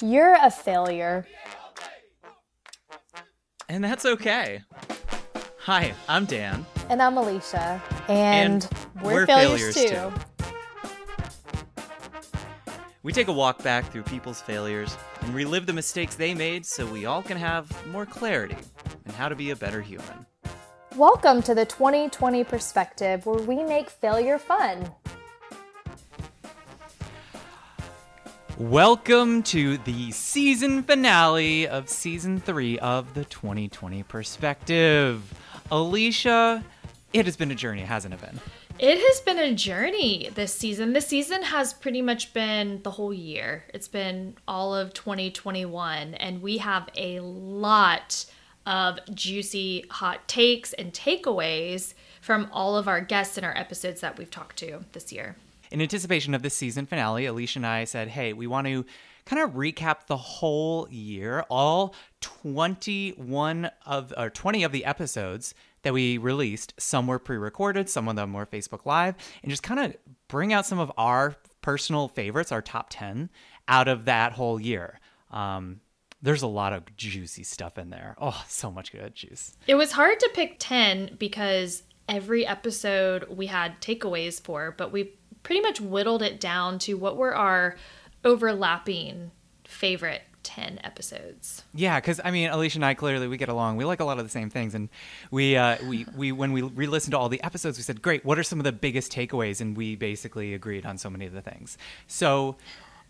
You're a failure. And that's okay. Hi, I'm Dan. And I'm Alycia. And, And we're, we're failures, failures, too. We take a walk back through people's failures and relive the mistakes they made so we all can have more clarity in how to be a better human. Welcome to the 2020 perspective where we make failure fun. Welcome to the season finale of season three of the 2020 perspective. Alycia, it has been a journey, hasn't it been? It has been a journey this season. This season has pretty much been the whole year. It's been all of 2021, and we have a lot of juicy hot takes and takeaways from all of our guests in our episodes that we've talked to this year. In anticipation of this season finale, Alycia and I said, hey, we want to kind of recap the whole year, all 21 of or 20 of the episodes that we released. Some were pre-recorded, some of them were Facebook Live, and just kind of bring out some of our personal favorites, our top 10 out of that whole year. Um, there's a lot of juicy stuff in there. Oh, so much good juice. It was hard to pick 10 because every episode we had takeaways for, but we pretty much whittled it down to what were our overlapping favorite 10 episodes. Yeah, because I mean, Alycia and I clearly we get along. We like a lot of the same things, and we uh, we we when we re-listened to all the episodes, we said, "Great, what are some of the biggest takeaways?" And we basically agreed on so many of the things. So.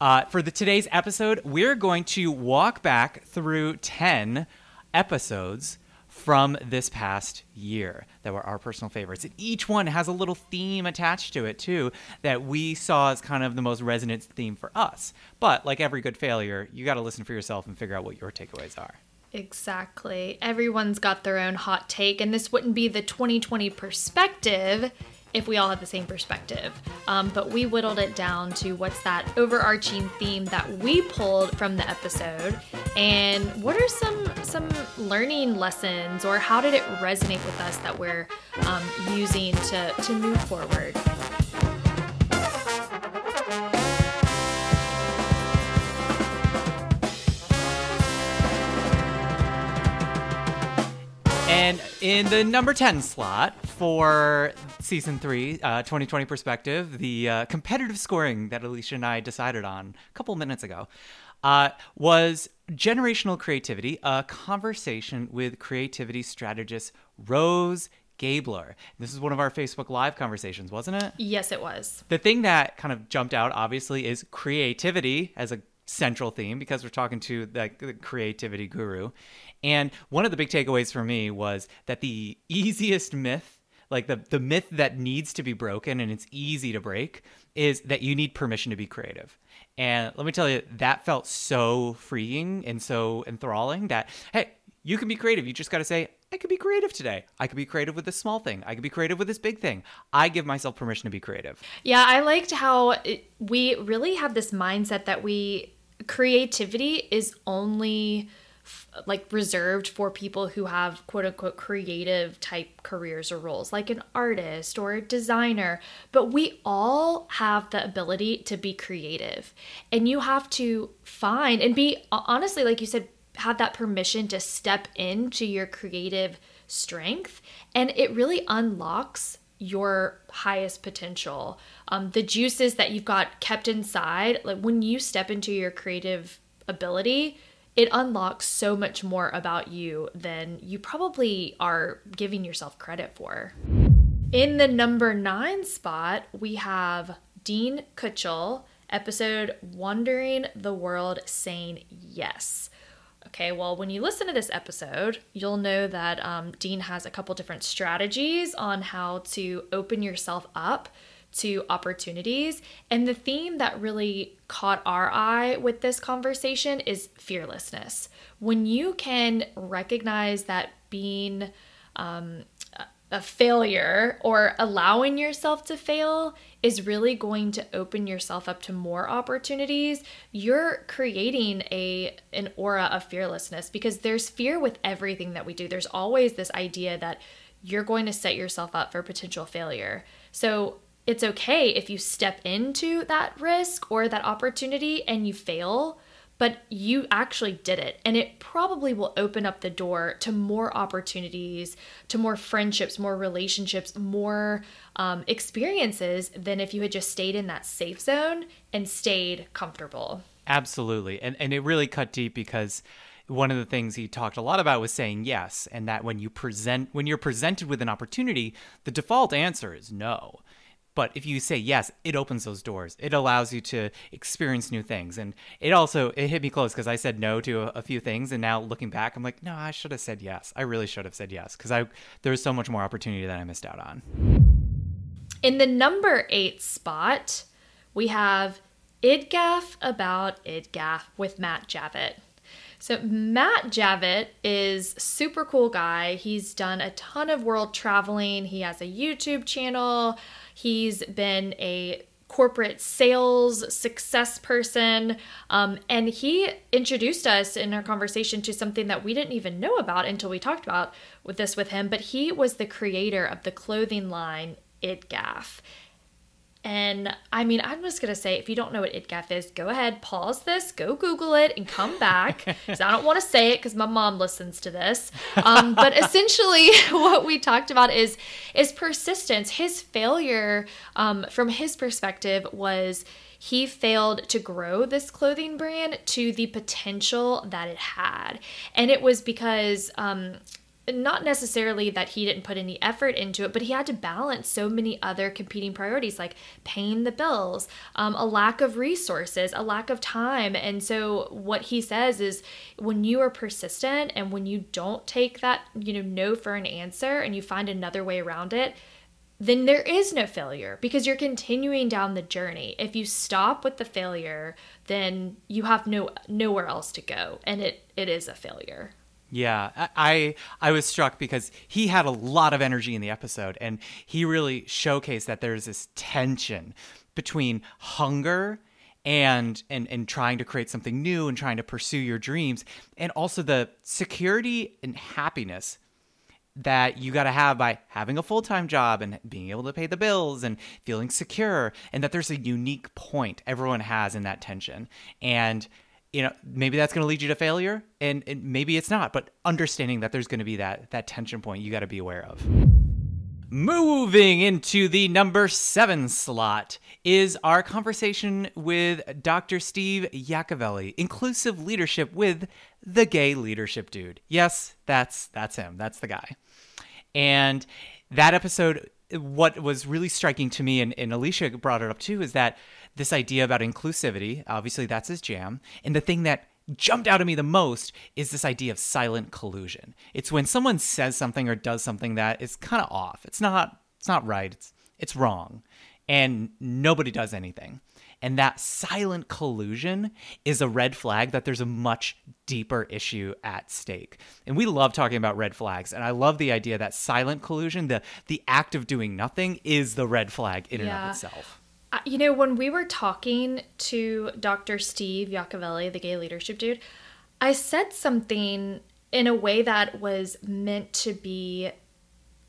Uh, for the today's episode, we're going to walk back through 10 episodes from this past year that were our personal favorites. And each one has a little theme attached to it, too, that we saw as kind of the most resonant theme for us. But like every good failure, you got to listen for yourself and figure out what your takeaways are. Exactly. Everyone's got their own hot take, and this wouldn't be the 2020 perspective if we all had the same perspective. Um, but we whittled it down to what's that overarching theme that we pulled from the episode, and what are some some learning lessons, or how did it resonate with us that we're um, using to to move forward. And in the number 10 slot for season three, uh, 2020 perspective, the uh, competitive scoring that Alycia and I decided on a couple minutes ago uh, was generational creativity, a conversation with creativity strategist Rose Gabler. This is one of our Facebook Live conversations, wasn't it? Yes, it was. The thing that kind of jumped out, obviously, is creativity as a central theme because we're talking to the, the creativity guru. And one of the big takeaways for me was that the easiest myth, like the, the myth that needs to be broken and it's easy to break, is that you need permission to be creative. And let me tell you, that felt so freeing and so enthralling that, hey, you can be creative. You just got to say, I could be creative today. I could be creative with this small thing. I could be creative with this big thing. I give myself permission to be creative. Yeah, I liked how it, we really have this mindset that we creativity is only like reserved for people who have quote unquote creative type careers or roles like an artist or a designer. But we all have the ability to be creative. And you have to find and be honestly like you said have that permission to step into your creative strength. And it really unlocks your highest potential. Um, the juices that you've got kept inside like when you step into your creative ability it unlocks so much more about you than you probably are giving yourself credit for. In the number nine spot we have dean kuchel episode wandering the world saying yes. Okay, well, when you listen to this episode, you'll know that um, Dean has a couple different strategies on how to open yourself up to opportunities. And the theme that really caught our eye with this conversation is fearlessness. When you can recognize that being um, a failure or allowing yourself to fail is really going to open yourself up to more opportunities you're creating a an aura of fearlessness because there's fear with everything that we do there's always this idea that you're going to set yourself up for potential failure so it's okay if you step into that risk or that opportunity and you fail but you actually did it. And it probably will open up the door to more opportunities, to more friendships, more relationships, more um, experiences than if you had just stayed in that safe zone and stayed comfortable. Absolutely. And, and it really cut deep because one of the things he talked a lot about was saying yes and that when you present when you're presented with an opportunity the default answer is no but if you say yes, it opens those doors. It allows you to experience new things. And it also it hit me close because I said no to a, a, few things, and now looking back, I'm like, no, I should have said yes. I really should have said yes because I there was so much more opportunity that I missed out on. In the number eight spot, we have IDGAF about IDGAF with Matt Javit. So Matt Javit is super cool guy. He's done a ton of world traveling. He has a YouTube channel. He's been a corporate sales success person. Um, and he introduced us in our conversation to something that we didn't even know about until we talked about with this with him. But he was the creator of the clothing line IDGAF. And I mean, I'm just going to say if you don't know what IDGAF is, go ahead, pause this, go Google it, and come back. Because I don't want to say it because my mom listens to this. Um, but essentially, what we talked about is, is persistence. His failure, um, from his perspective, was he failed to grow this clothing brand to the potential that it had. And it was because um, not necessarily that he didn't put any effort into it, but he had to balance so many other competing priorities like paying the bills, um, a lack of resources, a lack of time. And so, what he says is when you are persistent and when you don't take that, you know, no for an answer and you find another way around it, then there is no failure because you're continuing down the journey. If you stop with the failure, then you have no nowhere else to go and it it is a failure. Yeah, I I was struck because he had a lot of energy in the episode, and he really showcased that there's this tension between hunger and and and trying to create something new and trying to pursue your dreams, and also the security and happiness that you got to have by having a full-time job and being able to pay the bills and feeling secure and that there's a unique point everyone has in that tension. And you know maybe that's going to lead you to failure and, and, maybe it's not but understanding that there's going to be that that tension point you got to be aware of. Moving into the number seven slot is our conversation with dr steve yacovelli inclusive leadership with the gay leadership dude. Yes that's that's him. That's the guy. And that episode what was really striking to me and, and alycia brought it up too is that this idea about inclusivity. Obviously, that's his jam. And the thing that jumped out at me the most is this idea of silent collusion. It's when someone says something or does something that is kind of off. It's not it's not right. It's it's wrong. And nobody does anything. And that silent collusion is a red flag that there's a much deeper issue at stake. And we love talking about red flags. And I love the idea that silent collusion, the the act of doing nothing is the red flag in yeah. and of itself. You know, when we were talking to Dr. Steve Yacovelli, the gay leadership dude, I said something in a way that was meant to be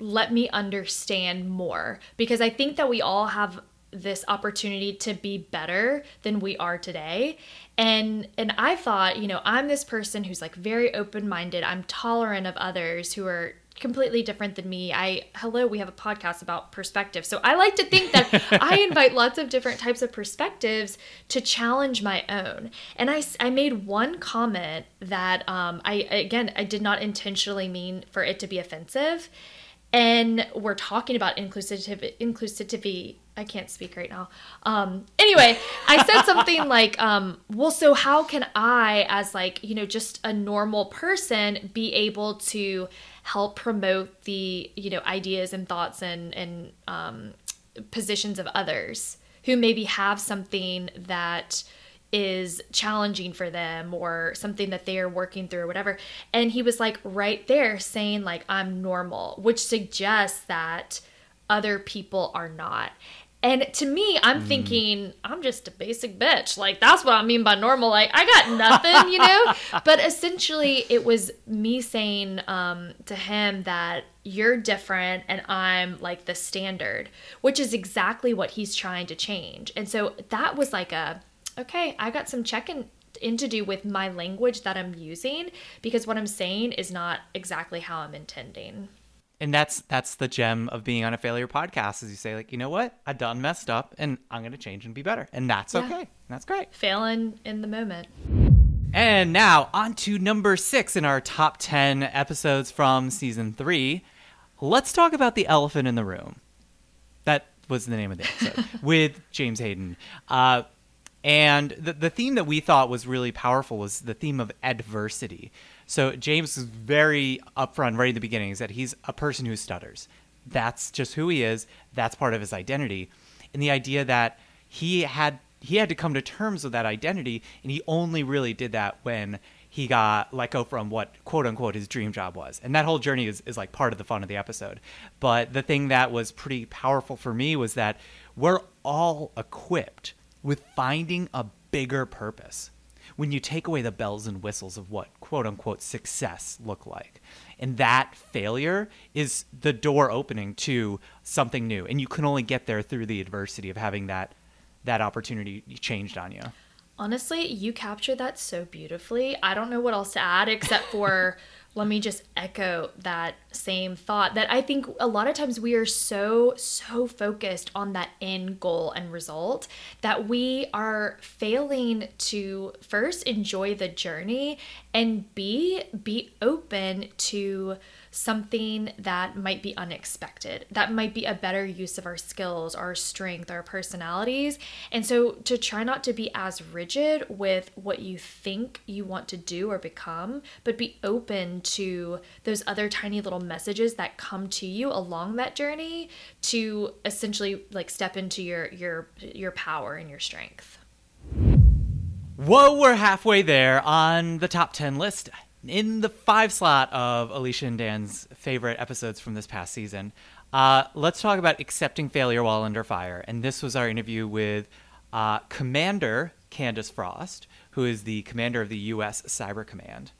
let me understand more because I think that we all have this opportunity to be better than we are today and and i thought you know i'm this person who's like very open-minded i'm tolerant of others who are completely different than me. I hello, we have a podcast about perspective. So I like to think that I invite lots of different types of perspectives to challenge my own. And I I made one comment that um I again, I did not intentionally mean for it to be offensive. And we're talking about inclusivity inclusivity I can't speak right now. Um, anyway, I said something like, um, well, so how can I, as like, you know, just a normal person, be able to help promote the you know ideas and thoughts and and um, positions of others who maybe have something that is challenging for them or something that they are working through or whatever and he was like right there saying like i'm normal which suggests that other people are not and to me, I'm mm. thinking, I'm just a basic bitch. Like, that's what I mean by normal. Like, I got nothing, you know? but essentially, it was me saying um, to him that you're different and I'm like the standard, which is exactly what he's trying to change. And so that was like a, okay, I got some check in into do with my language that I'm using because what I'm saying is not exactly how I'm intending. And that's that's the gem of being on a failure podcast is you say like, you know what? I done messed up and I'm gonna change and be better. And that's Yeah. okay. That's great. Failing in the moment. And now on to number six in our top 10 episodes from season three. Let's talk about the elephant in the room. That was the name of the episode with James Hayden. Uh, and the, the theme that we thought was really powerful was the theme of adversity. So James is very upfront right at the beginning is that he's a person who stutters. That's just who he is. That's part of his identity. And the idea that he had he had to come to terms with that identity and he only really did that when he got let go from what quote unquote his dream job was and that whole journey is, is like part of the fun of the episode but the thing that was pretty powerful for me was that we're all equipped with finding a bigger purpose when you take away the bells and whistles of what quote unquote success look like. And that failure is the door opening to something new. And you can only get there through the adversity of having that that opportunity changed on you. Honestly, you captured that so beautifully. I don't know what else to add except for let me just echo that same thought that I think a lot of times we are so, so focused on that end goal and result that we are failing to first enjoy the journey and B, be open to something that might be unexpected, that might be a better use of our skills, our strength, our personalities. And so to try not to be as rigid with what you think you want to do or become, but be open to those other tiny little messages that come to you along that journey to essentially like step into your your your power and your strength. Whoa, we're halfway there on the top 10 list. In the five slot of Alycia and Dan's favorite episodes from this past season, uh, let's talk about accepting failure while under fire. And this was our interview with uh, Commander Candice Frost, who is the commander of the U.S. Cyber Command.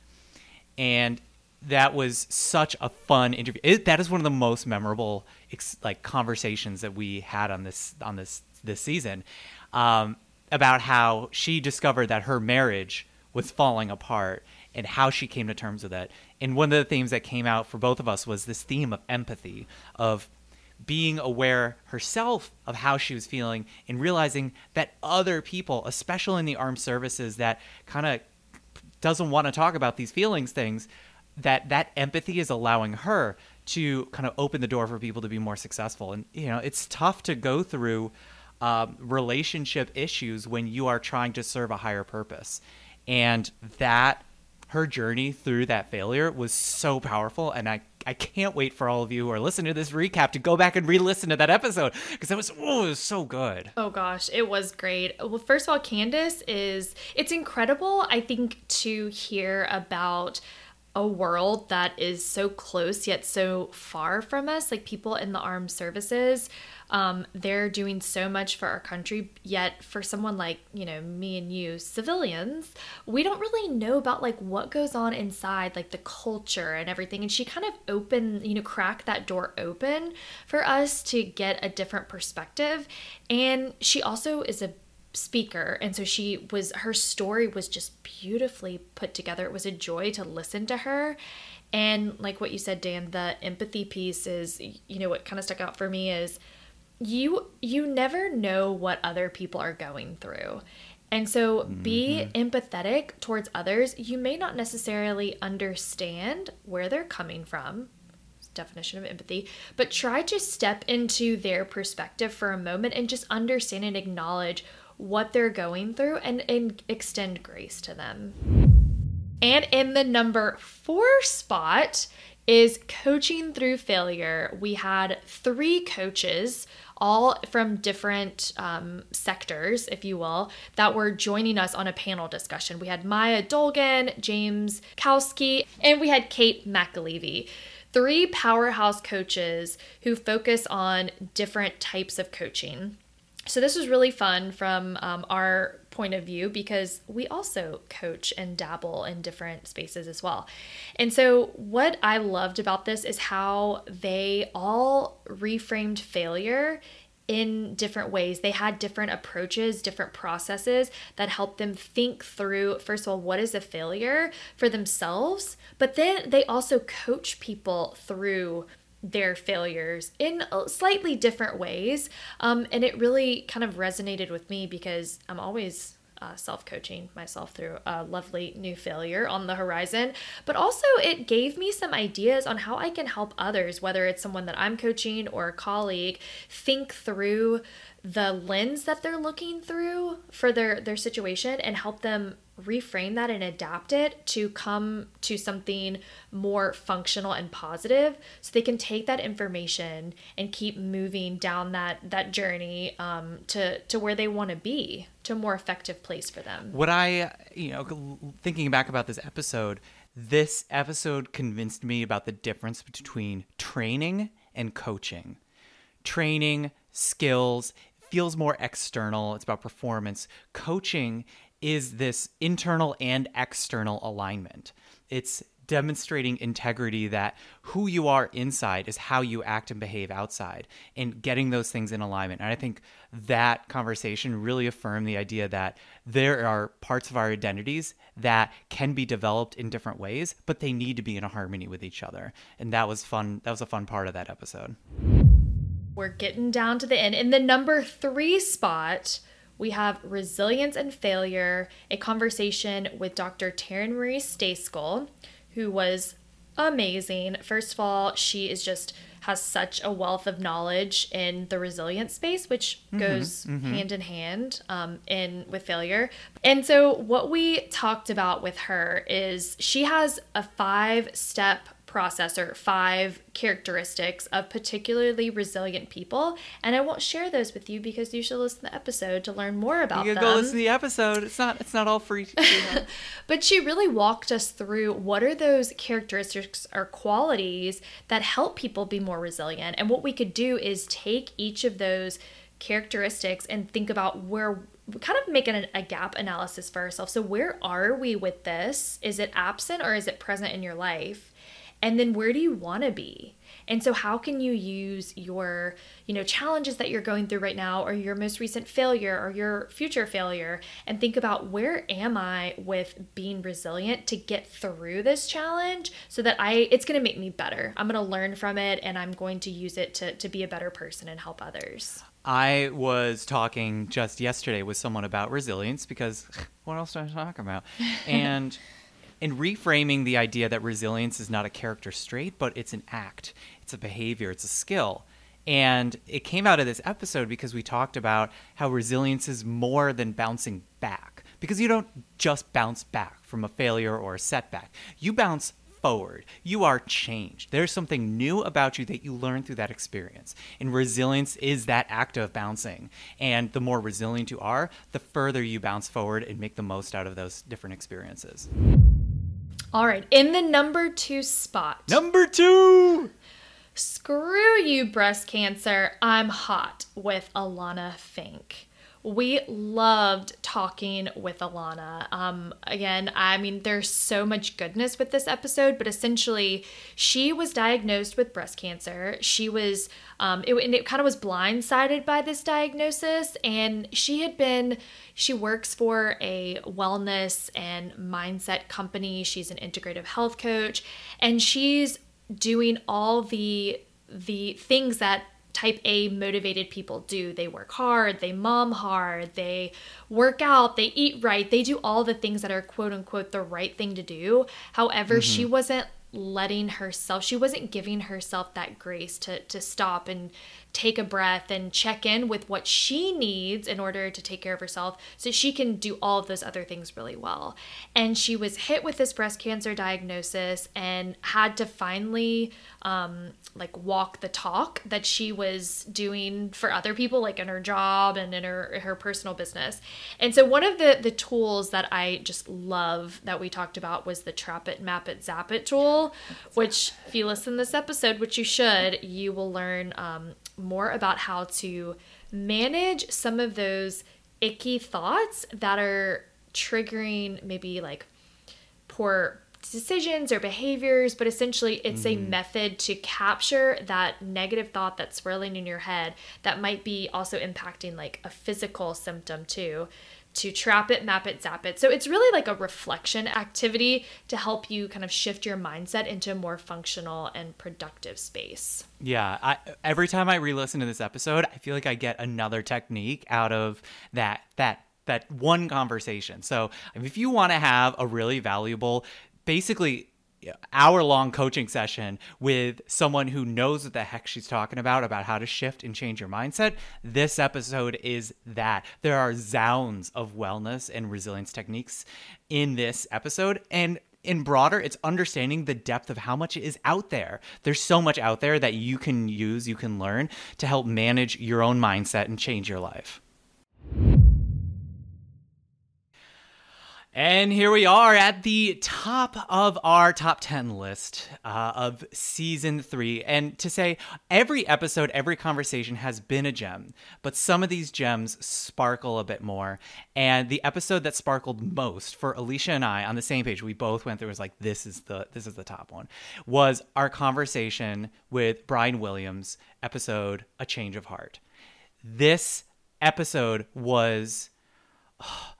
And that was such a fun interview. It, that is one of the most memorable ex- like conversations that we had on this on this this season um, about how she discovered that her marriage was falling apart and how she came to terms with it. And one of the themes that came out for both of us was this theme of empathy, of being aware herself of how she was feeling and realizing that other people, especially in the armed services that kind of doesn't want to talk about these feelings things that that empathy is allowing her to kind of open the door for people to be more successful and you know it's tough to go through um, relationship issues when you are trying to serve a higher purpose and that her journey through that failure was so powerful and i i can't wait for all of you who are listening to this recap to go back and re-listen to that episode because it was oh it was so good Oh gosh, it was great. Well, first of all, Candice is it's incredible, I think, to hear about a world that is so close yet so far from us. Like people in the armed services, um, they're doing so much for our country. Yet for someone like you know me and you, civilians, we don't really know about like what goes on inside, like the culture and everything. And she kind of opened, you know, cracked that door open for us to get a different perspective. And she also is a speaker and so she was her story was just beautifully put together it was a joy to listen to her and like what you said dan the empathy piece is you know what kind of stuck out for me is you you never know what other people are going through and so be mm-hmm. empathetic towards others you may not necessarily understand where they're coming from definition of empathy, but try to step into their perspective for a moment and just understand and acknowledge what they're going through and, and extend grace to them. And in the number four spot is coaching through failure. We had three coaches, all from different um, sectors, if you will, that were joining us on a panel discussion. We had Maya Dolgin, James Kawski, and we had Kate MacAleavey three powerhouse coaches who focus on different types of coaching. So, this was really fun from um, our point of view because we also coach and dabble in different spaces as well. And so, what I loved about this is how they all reframed failure in different ways. They had different approaches, different processes that helped them think through, first of all, what is a failure for themselves, but then they also coach people through their failures in slightly different ways. Um, and it really kind of resonated with me because I'm always uh, self coaching myself through a lovely new failure on the horizon. But also, it gave me some ideas on how I can help others, whether it's someone that I'm coaching or a colleague, think through the lens that they're looking through for their their situation and help them reframe that and adapt it to come to something more functional and positive so they can take that information and keep moving down that that journey um, to to where they want to be to a more effective place for them. What i you know thinking back about this episode this episode convinced me about the difference between training and coaching. Training skills feels more external it's about performance. Coaching is this internal and external alignment. It's demonstrating integrity that who you are inside is how you act and behave outside and getting those things in alignment. And I think that conversation really affirmed the idea that there are parts of our identities that can be developed in different ways, but they need to be in harmony with each other. And that was fun. That was a fun part of that episode. We're getting down to the end. In the number three spot, we have Resilience and Failure, a conversation with Dr. Taryn Marie Stejskal, who was amazing. First of all, she is just has such a wealth of knowledge in the resilience space, which mm-hmm, goes mm-hmm. hand in hand um, in with failure. And so, what we talked about with her is she has a five step processor five characteristics of particularly resilient people and i won't share those with you because you should listen to the episode to learn more about you them go listen to the episode it's not it's not all free but she really walked us through what are those characteristics or qualities that help people be more resilient and what we could do is take each of those characteristics and think about where we're kind of making a gap analysis for ourselves. So, where are we with this? Is it absent or is it present in your life? And then where do you want to be? And so how can you use your you know challenges that you're going through right now or your most recent failure or your future failure and think about where am i with being resilient to get through this challenge so that i it's going to make me better. I'm going to learn from it and i'm going to use it to, to be a better person and help others. I was talking just yesterday with someone about resilience because what else do I talk about? And in reframing the idea that resilience is not a character trait, but it's an act, it's a behavior, it's a skill. And it came out of this episode because we talked about how resilience is more than bouncing back. Because you don't just bounce back from a failure or a setback, you bounce forward. You are changed. There's something new about you that you learn through that experience. And resilience is that act of bouncing. And the more resilient you are, the further you bounce forward and make the most out of those different experiences. All right, in the number two spot. Number two! Screw you, breast cancer. I'm hot with Alanna Fincke. We loved talking with Alanna. Um, again, I mean, there's so much goodness with this episode, but essentially, she was diagnosed with breast cancer. She was, um, it, and it kind of was blindsided by this diagnosis, and she had been, she works for a wellness and mindset company. She's an integrative health coach, and she's doing all the the things that type A motivated people do. They work hard, they mom hard, they work out, they eat right, they do all the things that are quote unquote the right thing to do. However, mm-hmm. she wasn't letting herself she wasn't giving herself that grace to to stop and take a breath and check in with what she needs in order to take care of herself so she can do all of those other things really well. And she was hit with this breast cancer diagnosis and had to finally um, like walk the talk that she was doing for other people, like in her job and in her, her personal business. And so one of the, the tools that I just love that we talked about was the Trap It, Map It, Zap It tool, which if you listen to this episode, which you should, you will learn um, more about how to manage some of those icky thoughts that are triggering maybe like poor decisions or behaviors, but essentially it's Mm-hmm. a method to capture that negative thought that's swirling in your head that might be also impacting like a physical symptom too. To trap it, map it, zap it. So it's really like a reflection activity to help you kind of shift your mindset into a more functional and productive space. Yeah, I, every time I re-listen to this episode, I feel like I get another technique out of that that that one conversation. So, if you want to have a really valuable, basically hour long coaching session with someone who knows what the heck she's talking about about how to shift and change your mindset this episode is that there are zounds of wellness and resilience techniques in this episode and in broader, it's understanding the depth of how much is out there. There's so much out there that you can use, you can learn to help manage your own mindset and change your life. And here we are at the top of our top 10 list uh, of season three. And to say every episode, every conversation has been a gem, but some of these gems sparkle a bit more. And the episode that sparkled most for Alycia and I on the same page, we both went through was like, this is the this is the top one, was our conversation with Brian Williams, episode A Change of Heart. This episode was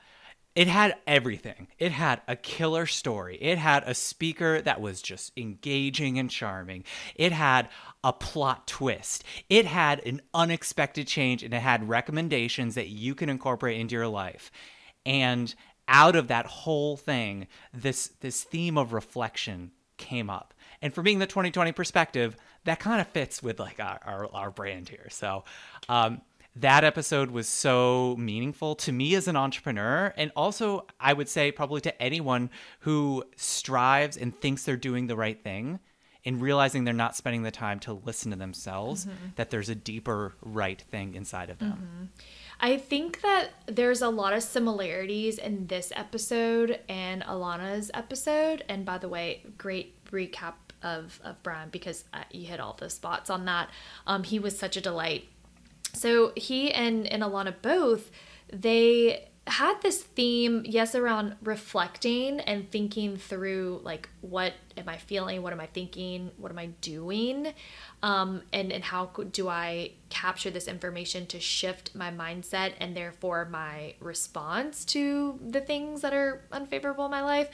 it had everything. It had a killer story. It had a speaker that was just engaging and charming. It had a plot twist. It had an unexpected change and it had recommendations that you can incorporate into your life. And out of that whole thing, this this theme of reflection came up. And for being the 2020 perspective, that kind of fits with like our, our, our brand here. So um, that episode was so meaningful to me as an entrepreneur and also i would say probably to anyone who strives and thinks they're doing the right thing and realizing they're not spending the time to listen to themselves that there's a deeper right thing inside of them I think that there's a lot of similarities in this episode and Alanna's episode. And by the way, great recap of, of Brian because uh, you hit all the spots on that. Um, he was such a delight. So he and, and Alanna both, they had this theme, yes, around reflecting and thinking through like what am I feeling, what am I thinking, what am I doing, um, and and how do I capture this information to shift my mindset and therefore my response to the things that are unfavorable in my life.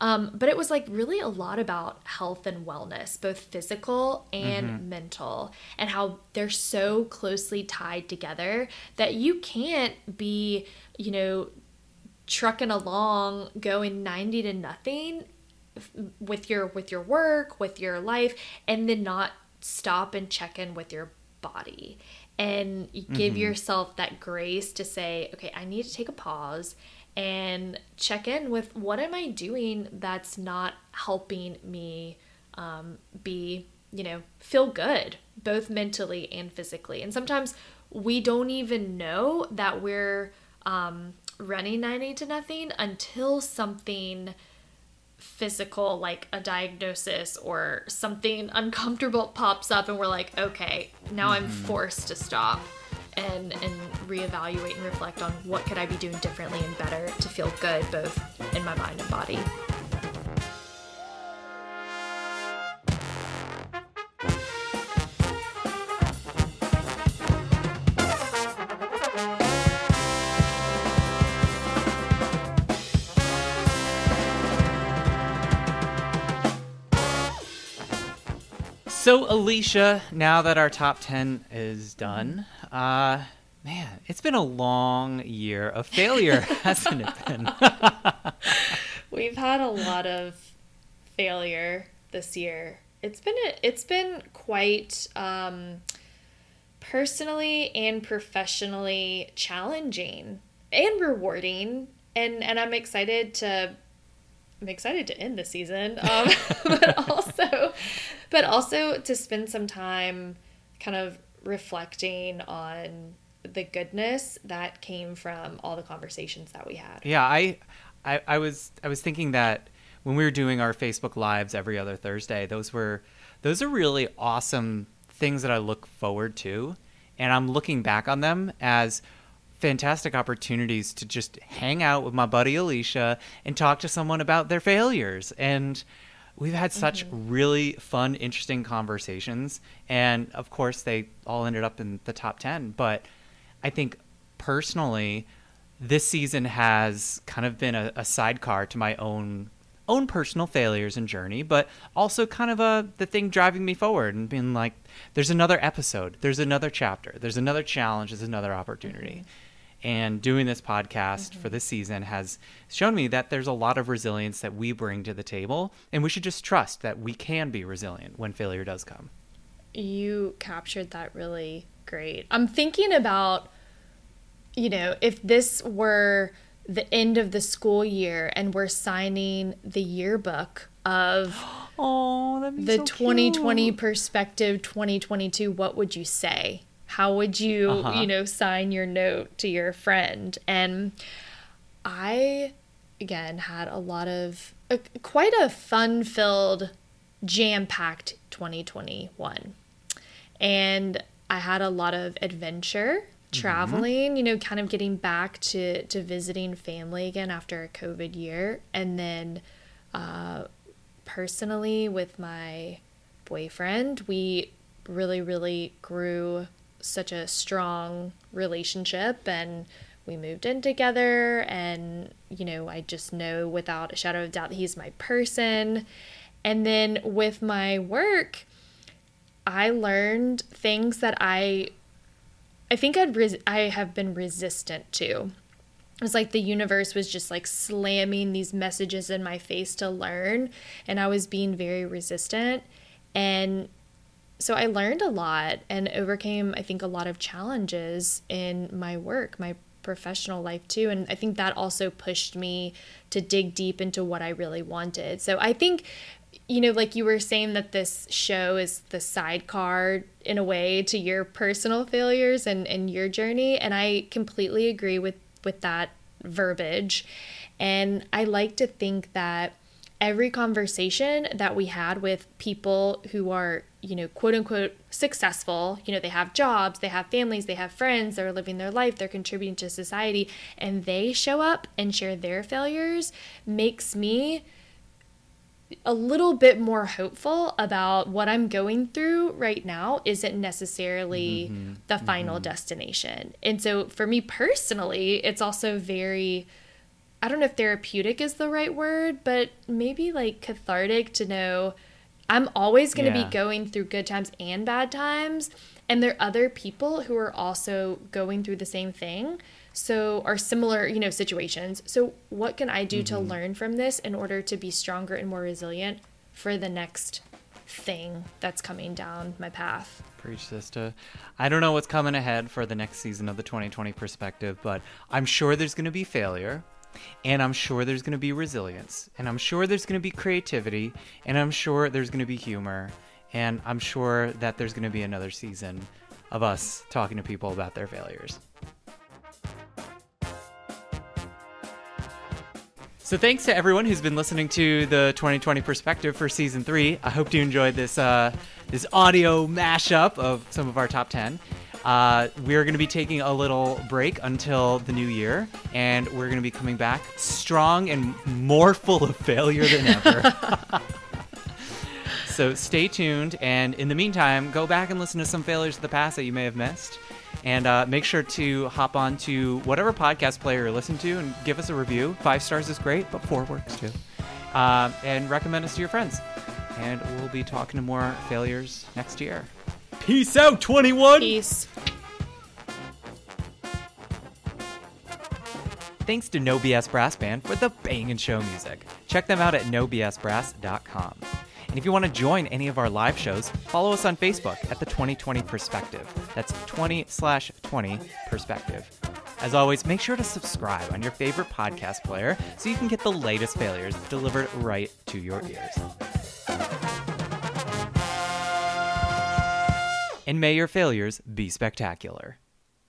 Um, but it was like really a lot about health and wellness, both physical and mental, and how they're so closely tied together that you can't be, you know, trucking along going 90 to nothing with your with your work with your life and then not stop and check in with your body. And give yourself that grace to say okay i need to take a pause and check in with what am i doing that's not helping me um, be you know feel good both mentally and physically. And sometimes we don't even know that we're um, running 90 to nothing until something physical like a diagnosis or something uncomfortable pops up and we're like okay now i'm forced to stop and and reevaluate and reflect on what could i be doing differently and better to feel good both in my mind and body so alycia now that our top 10 is done uh man it's been a long year of failure hasn't it been We've had a lot of failure this year. It's been a, it's been quite um, personally and professionally challenging and rewarding, and and I'm excited to I'm excited to end the season, um, but also but also to spend some time kind of reflecting on the goodness that came from all the conversations that we had. Yeah, I, I, I was, I was thinking that when we were doing our Facebook lives every other Thursday, those were, those are really awesome things that I look forward to, and I'm looking back on them as fantastic opportunities to just hang out with my buddy Alycia and talk to someone about their failures. And we've had such mm-hmm. really fun, interesting conversations. And of course, they all ended up in the top 10. But I think personally, this season has kind of been a, a sidecar to my own own personal failures and journey, but also kind of a the thing driving me forward and being like, there's another episode, there's another chapter, there's another challenge, there's another opportunity. Mm-hmm. And doing this podcast mm-hmm. for this season has shown me that there's a lot of resilience that we bring to the table, and we should just trust that we can be resilient when failure does come. You captured that really great. I'm thinking about, you know, if this were the end of the school year and we're signing the yearbook of oh, the so 2020 cute. perspective 2022, what would you say? How would you, uh-huh. you know, sign your note to your friend? And I, again, had a lot of, a, quite a fun filled, jam packed 2021. And I had a lot of adventure mm-hmm. traveling, mm-hmm. you know, kind of getting back to, to visiting family again after a COVID year. And then uh, personally, with my boyfriend, we really, really grew such a strong relationship and we moved in together and you know i just know without a shadow of doubt that he's my person. And then with my work i learned things that i i think i'd res- i have been resistant to. It was like the universe was just like slamming these messages in my face to learn and i was being very resistant. And so I learned a lot and overcame, I think, a lot of challenges in my work, my professional life too. And I think that also pushed me to dig deep into what I really wanted. So I think, you know, like you were saying that this show is the sidecar in a way to your personal failures and, and your journey. And I completely agree with, with that verbiage. And I like to think that every conversation that we had with people who are, you know, quote unquote successful, you know, they have jobs, they have families, they have friends, they're living their life, they're contributing to society, and they show up and share their failures makes me a little bit more hopeful about what I'm going through right now isn't necessarily mm-hmm. the final mm-hmm. destination. And so for me personally, it's also very I don't know if therapeutic is the right word, but maybe like cathartic to know I'm always going to yeah. be going through good times and bad times. And there are other people who are also going through the same thing. So, are similar, you know, situations. So, what can I do mm-hmm. to learn from this in order to be stronger and more resilient for the next thing that's coming down my path? Preach, sister. I don't know what's coming ahead for the next season of the 2020 perspective, but I'm sure there's going to be failure. And I'm sure there's going to be resilience. And I'm sure there's going to be creativity. And I'm sure there's going to be humor. And I'm sure that there's going to be another season of us talking to people about their failures. So thanks to everyone who's been listening to the 2020 perspective for season three. I hope you enjoyed this uh, this audio mashup of some of our top 10. Uh, we're going to be taking a little break until the new year, and we're going to be coming back strong and more full of failure than ever. so stay tuned, and in the meantime, go back and listen to some failures of the past that you may have missed. And uh, make sure to hop on to whatever podcast player you listen to and give us a review. Five stars is great, but four works too. Uh, and recommend us to your friends. And we'll be talking to more failures next year. Peace out, 21. Peace. Thanks to No BS Brass Band for the bang and show music. Check them out at nobsbrass.com. And if you want to join any of our live shows, follow us on Facebook at the 2020 Perspective. That's 20 slash 20 Perspective. As always, make sure to subscribe on your favorite podcast player so you can get the latest failures delivered right to your ears. And may your failures be spectacular.